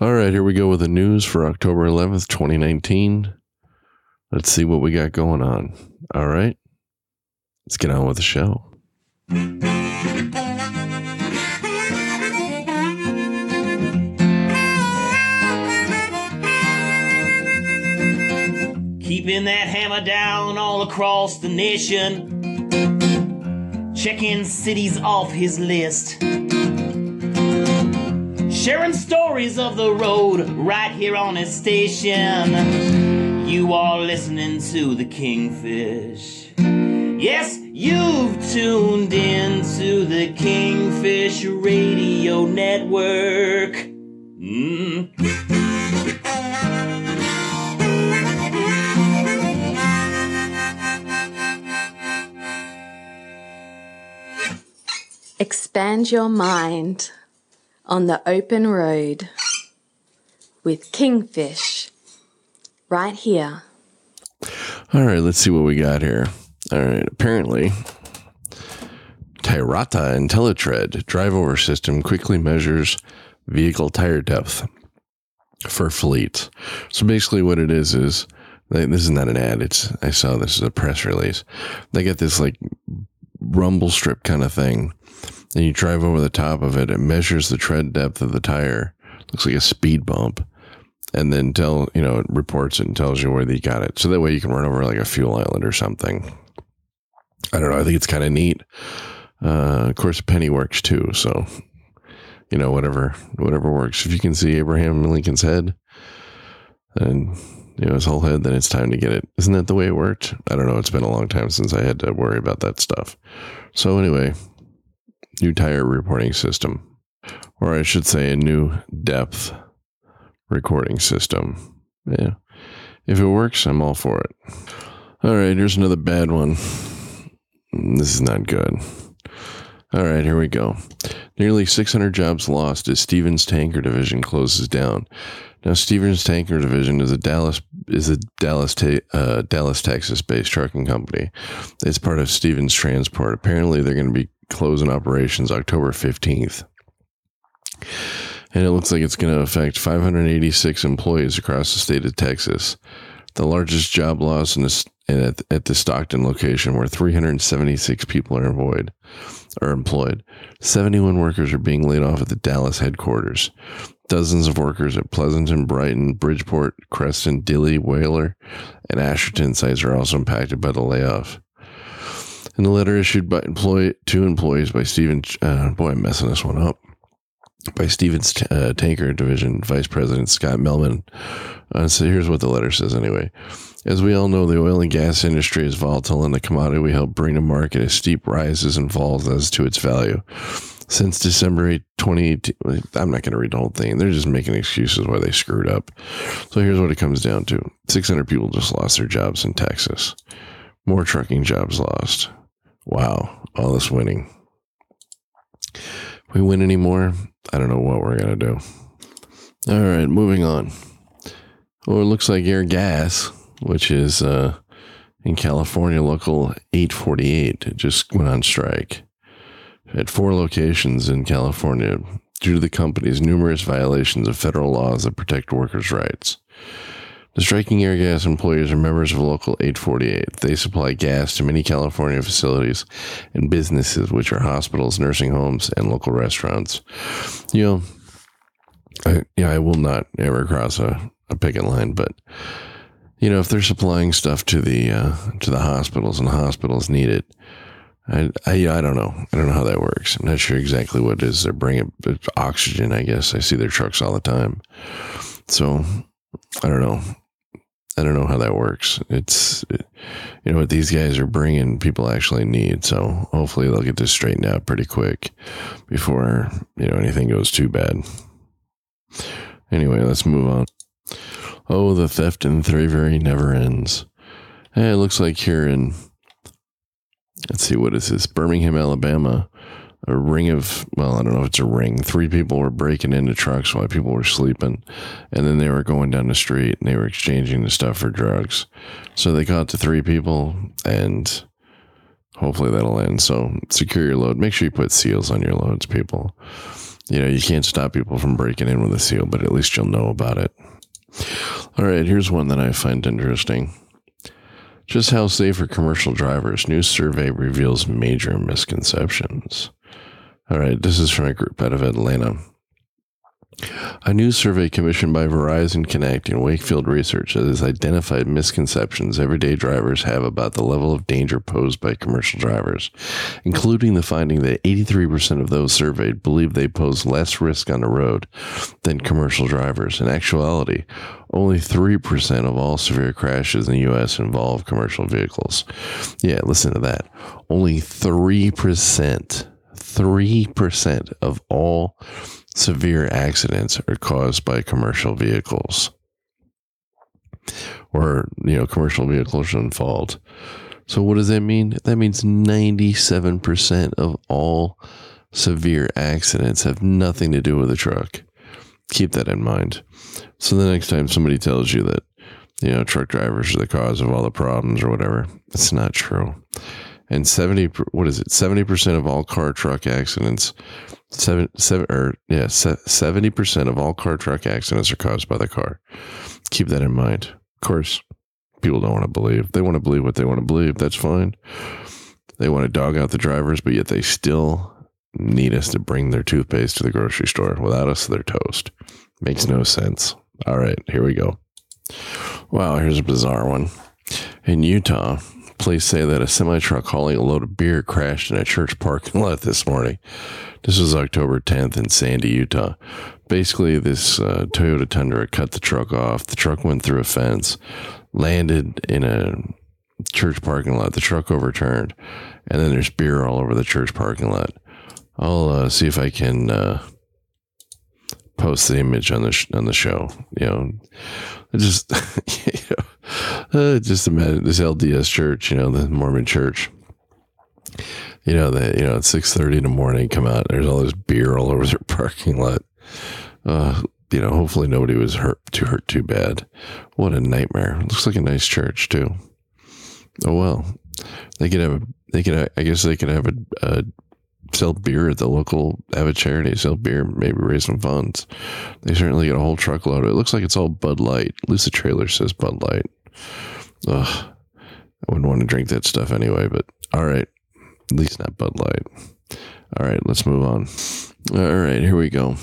All right, here we go with the news for October 11th, 2019. Let's see what we got going on. All right, let's get on with the show. Keeping that hammer down all across the nation. Checking cities off his list. Sharing stories of the road right here on his station. You are listening to the Kingfish. Yes, you've tuned in to the Kingfish Radio Network. Mm. Expand your mind on the open road with Kingfish right here. All right, let's see what we got here. All right, apparently, Tyrata IntelliTread drive over system quickly measures vehicle tire depth for fleets. So basically, what it is is this is not an ad. It's I saw this as a press release. They get this like rumble strip kind of thing and you drive over the top of it. It measures the tread depth of the tire. Looks like a speed bump. And then tell, you know, it reports it and tells you where you got it. So that way you can run over like a fuel island or something. I don't know. I think it's kind of neat. Uh, of course, penny works too. So, you know, whatever, whatever works. If you can see Abraham Lincoln's head and, you know, his whole head, then it's time to get it. Isn't that the way it worked? I don't know. It's been a long time since I had to worry about that stuff. So anyway, new tire reporting system, or I should say, a new depth recording system. Yeah. If it works, I'm all for it. All right, here's another bad one. This is not good. All right, here we go. Nearly 600 jobs lost as Stevens Tanker Division closes down. Now, Stevens Tanker Division is a Dallas is a Dallas uh, Dallas Texas based trucking company. It's part of Stevens Transport. Apparently, they're going to be closing operations October 15th. And it looks like it's going to affect 586 employees across the state of Texas. The largest job loss in at, at the Stockton location, where 376 people are employed, are employed. 71 workers are being laid off at the Dallas headquarters. Dozens of workers at Pleasanton, Brighton, Bridgeport, Creston, Dilley, Whaler, and Asherton sites are also impacted by the layoff. In a letter issued by employee employees by Stephen, uh, boy, I'm messing this one up. By Stevens uh, Tanker Division Vice President Scott Melman. Uh, so here's what the letter says anyway. As we all know, the oil and gas industry is volatile, and the commodity we help bring to market has steep rises and falls as to its value. Since December 2018, I'm not going to read the whole thing. They're just making excuses why they screwed up. So here's what it comes down to 600 people just lost their jobs in Texas, more trucking jobs lost. Wow, all this winning. If we win anymore, I don't know what we're going to do. All right, moving on. Well, it looks like Airgas, which is uh, in California, local 848, just went on strike at four locations in California due to the company's numerous violations of federal laws that protect workers' rights. The striking Airgas employees are members of Local 848. They supply gas to many California facilities and businesses, which are hospitals, nursing homes, and local restaurants. You know, I, yeah, I will not ever cross a, a picket line, but you know, if they're supplying stuff to the uh, to the hospitals and hospitals need it, I, I I don't know. I don't know how that works. I'm not sure exactly what it is. They're bringing oxygen. I guess I see their trucks all the time. So I don't know. I don't know how that works. It's, you know, what these guys are bringing, people actually need. So hopefully they'll get this straightened out pretty quick before, you know, anything goes too bad. Anyway, let's move on. Oh, the theft and thievery never ends. Hey, it looks like here in, let's see, what is this? Birmingham, Alabama a ring of well i don't know if it's a ring three people were breaking into trucks while people were sleeping and then they were going down the street and they were exchanging the stuff for drugs so they caught the three people and hopefully that'll end so secure your load make sure you put seals on your loads people You know, you can't stop people from breaking in with a seal, but at least you'll know about it. All right, here's one that I find interesting. Just how safe are commercial drivers? New survey reveals major misconceptions. All right, this is from a group out of Atlanta. A new survey commissioned by Verizon Connect and Wakefield Research has identified misconceptions everyday drivers have about the level of danger posed by commercial drivers, including the finding that 83% of those surveyed believe they pose less risk on the road than commercial drivers. In actuality, only 3% of all severe crashes in the U.S. involve commercial vehicles. Yeah, listen to that. Only 3%. 3% of all severe accidents are caused by commercial vehicles. Or you know commercial vehicles in fault. So what does that mean? That means 97% of all severe accidents have nothing to do with a truck. Keep that in mind. So the next time somebody tells you that you know truck drivers are the cause of all the problems or whatever it's not true and 70 what is it? 70% of all car truck accidents seven, seven or yeah 70% of all car truck accidents are caused by the car. Keep that in mind. Of course people don't want to believe. They want to believe what they want to believe. That's fine. They want to dog out the drivers but yet they still need us to bring their toothpaste to the grocery store without us they're toast. Makes no sense. All right here we go. Wow here's a bizarre one. In utah police say that a semi truck hauling a load of beer crashed in a church parking lot this morning. This was October 10th in Sandy, Utah. Basically, this uh, Toyota Tundra cut the truck off. The truck went through a fence, landed in a church parking lot. The truck overturned, and then there's beer all over the church parking lot. I'll uh, see if I can uh, post the image on the sh- on the show. You know, just you know, uh, just imagine this LDS church. You know, the Mormon church. You know that you know at six thirty in the morning, come out. There's all this beer all over their parking lot. Uh, you know, hopefully nobody was hurt too hurt too bad. What a nightmare! Looks like a nice church too. Oh well, they could have. They could. I guess they could have a, a sell beer at the local have a charity, sell beer, maybe raise some funds. They certainly get a whole truckload. It looks like it's all Bud Light. At least the trailer says Bud Light. Ugh. I wouldn't want to drink that stuff anyway, but all right. At least not Bud Light. All right, let's move on. All right, here we go.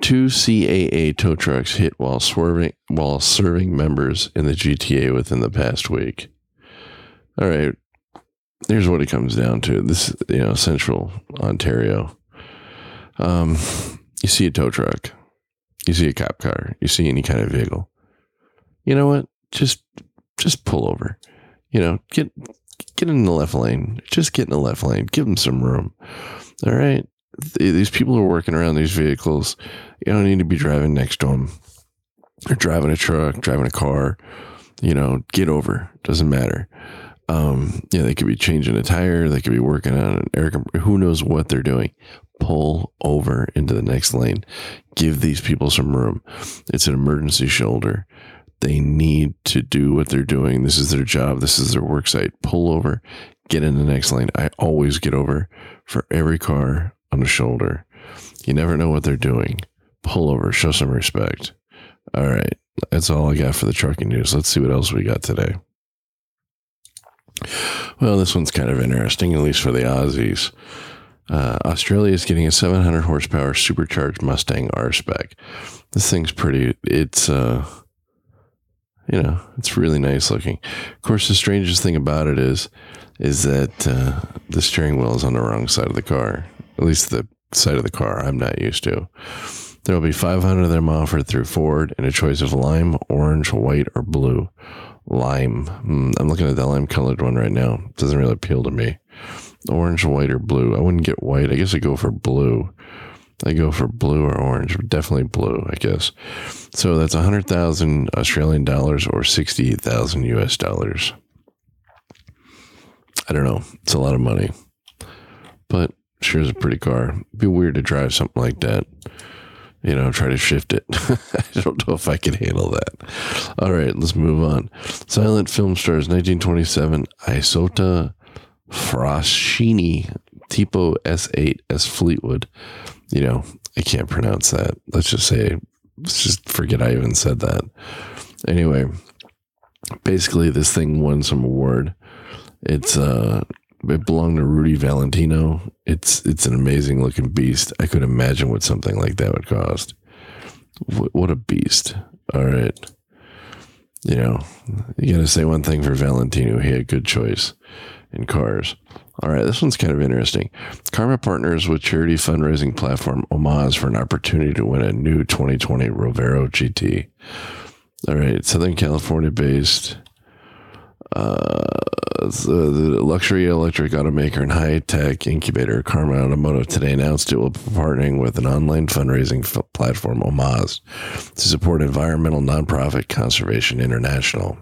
Two CAA tow trucks hit while swerving while serving members in the GTA within the past week. All right, here's what it comes down to. This, you know, central Ontario. Um, you see a tow truck, you see a cop car, you see any kind of vehicle. You know what? Just, just pull over. You know, get get in the left lane. Just get in the left lane. Give them some room. All right. These people are working around these vehicles. You don't need to be driving next to them. They're driving a truck, driving a car. You know, get over. Doesn't matter. Um, yeah, they could be changing a tire. They could be working on an air. Who knows what they're doing? Pull over into the next lane. Give these people some room. It's an emergency shoulder. They need to do what they're doing. This is their job. This is their work site. Pull over. Get in the next lane. I always get over for every car on the shoulder. You never know what they're doing. Pull over. Show some respect. All right. That's all I got for the trucking news. Let's see what else we got today. Well, this one's kind of interesting, at least for the Aussies. Uh, Australia is getting a 700 horsepower supercharged Mustang R spec. This thing's pretty. It's uh, you know, it's really nice looking. Of course, the strangest thing about it is, is that uh, the steering wheel is on the wrong side of the car. At least the side of the car I'm not used to. There will be 500 of them offered through Ford in a choice of lime, orange, white, or blue lime. Mm, I'm looking at the lime colored one right now. Doesn't really appeal to me. Orange, white, or blue. I wouldn't get white. I guess I go for blue. I go for blue or orange. Definitely blue, I guess. So that's 100,000 Australian dollars or 68,000 US dollars. I don't know. It's a lot of money. But sure is a pretty car. It'd be weird to drive something like that you know, try to shift it. I don't know if I can handle that. All right, let's move on. Silent film stars 1927 Isotta Fraschini Tipo S8 as Fleetwood. You know, I can't pronounce that. Let's just say, let's just forget I even said that. Anyway, basically, this thing won some award. It's uh, it belonged to Rudy Valentino. It's it's an amazing looking beast. I could imagine what something like that would cost. What, what a beast! All right, you know, you got to say one thing for Valentino. He had good choice in cars. All right, this one's kind of interesting. Karma partners with charity fundraising platform Omaze for an opportunity to win a new 2020 Revero GT. All right, Southern California based. Uh, the, luxury electric automaker and high tech incubator Karma Automotive today announced it will be partnering with an online fundraising f- platform, Omaze, to support environmental nonprofit Conservation International.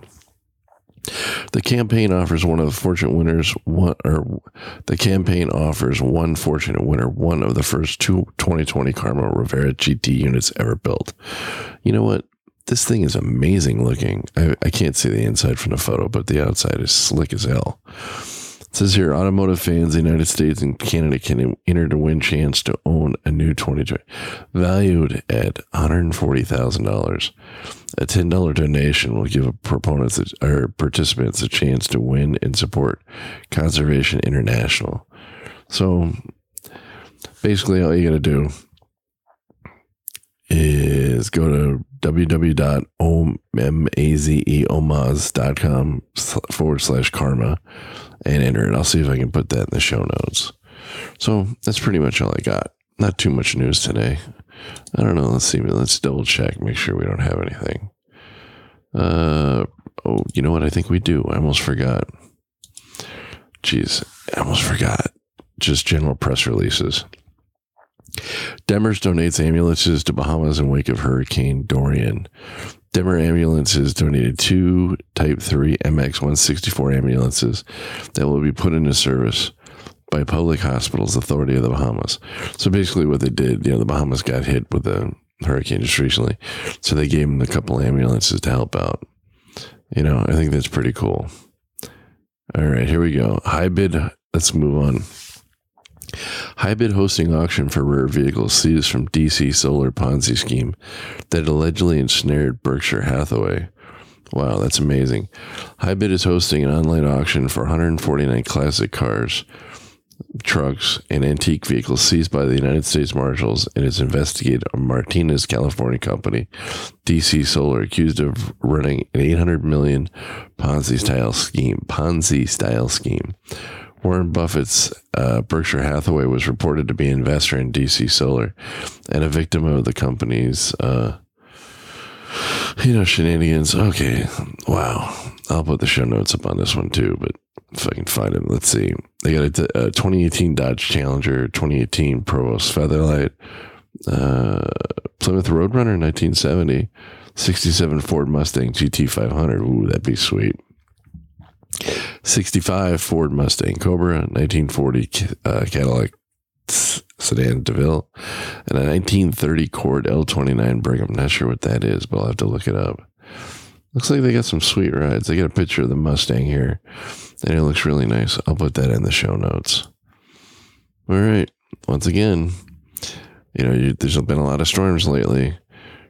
The campaign offers one of the fortunate winners one or the campaign offers one fortunate winner one of the first two 2020 Karma Revero GT units ever built. You know what? This thing is amazing looking. I, I can't see the inside from the photo, but the outside is slick as hell. It says here, automotive fans in the United States and Canada can enter to win chance to own a new 2020, valued at $140,000. A $10 donation will give proponents or participants a chance to win and support Conservation International. So basically, all you got to do is go to www.omazeomaz.com forward slash karma and enter it. I'll see if I can put that in the show notes. So that's pretty much all I got. Not too much news today. I don't know. Let's see. Let's double check. Make sure we don't have anything. Uh, oh, you know what? I think we do. I almost forgot. Jeez, I almost forgot. Just general press releases. Demers donates ambulances to Bahamas in wake of Hurricane Dorian. Demer Ambulances donated two Type 3 MX 164 ambulances that will be put into service by Public Hospitals Authority of the Bahamas. So basically, what they did, you know, the Bahamas got hit with a hurricane just recently, so they gave them a couple ambulances to help out. You know, I think that's pretty cool. All right, here we go. HiBid. Let's move on. HiBid hosting auction for rare vehicles seized from DC Solar Ponzi scheme that allegedly ensnared Berkshire Hathaway. Wow, that's amazing. HiBid is hosting an online auction for 149 classic cars, trucks, and antique vehicles seized by the United States Marshals and its investigated Martinez, California company, DC Solar, accused of running an 800 million Ponzi style scheme. Ponzi style scheme. Warren Buffett's uh, Berkshire Hathaway was reported to be an investor in DC Solar and a victim of the company's, uh, you know, shenanigans. Okay, wow. I'll put the show notes up on this one too, but if I can find it, let's see. They got a, a 2018 Dodge Challenger, 2018 Prevost Featherlite, uh, Plymouth Roadrunner 1970, 67 Ford Mustang GT500. Ooh, that'd be sweet. 65 Ford Mustang Cobra, 1940 uh, Cadillac sedan DeVille, and a 1930 Cord L29 Brigham. Not sure what that is, but I'll have to look it up. Looks like they got some sweet rides. They got a picture of the Mustang here, and it looks really nice. I'll put that in the show notes. All right. Once again, you know, you, there's been a lot of storms lately.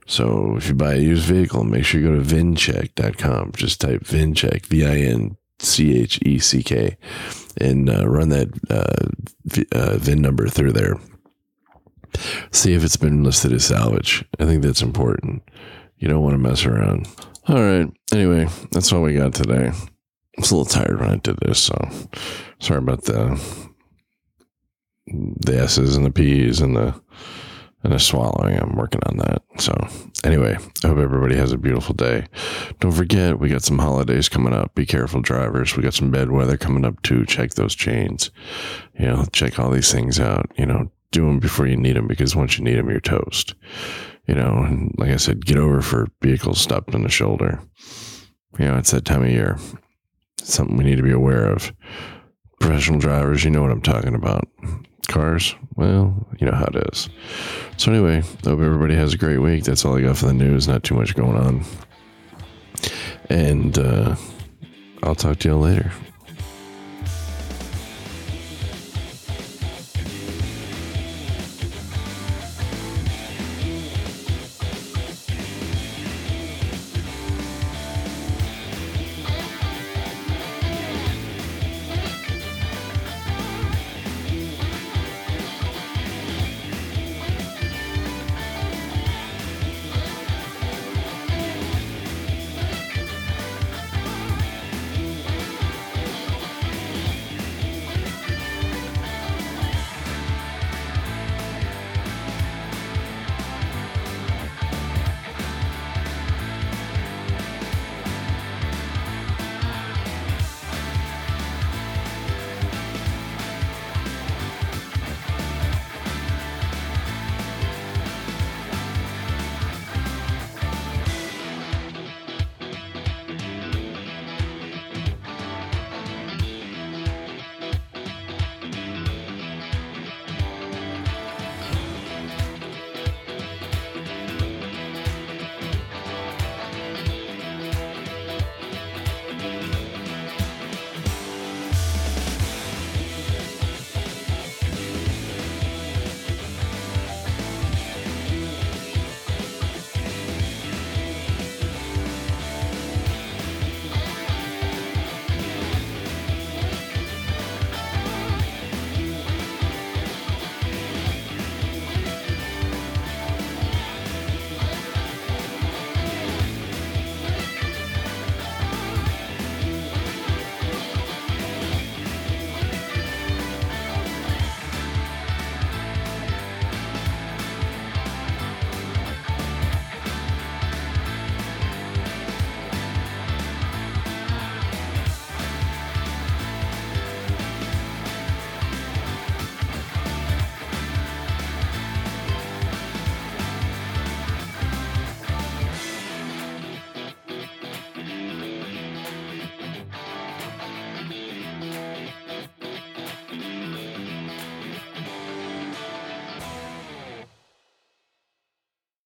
So if you buy a used vehicle, make sure you go to vincheck.com. Just type vincheck, V I N C H E C K, and uh, run that uh, v, uh, VIN number through there. See if it's been listed as salvage. I think that's important. You don't want to mess around. All right. Anyway, that's all we got today. I was a little tired when I did this, so sorry about the the S's and the P's and the and the swallowing. I'm working on that. So anyway, I hope everybody has a beautiful day. Don't forget, we got some holidays coming up. Be careful, drivers. We got some bad weather coming up too. Check those chains. You know, check all these things out. You know, do them before you need them because once you need them, you're toast. You know, and like I said, get over for vehicles stopped on the shoulder. You know, it's that time of year. It's something we need to be aware of. Professional drivers, you know what I'm talking about. Cars, well, you know how it is. So, anyway, I hope everybody has a great week. That's all I got for the news. Not too much going on. And uh, I'll talk to y'all later.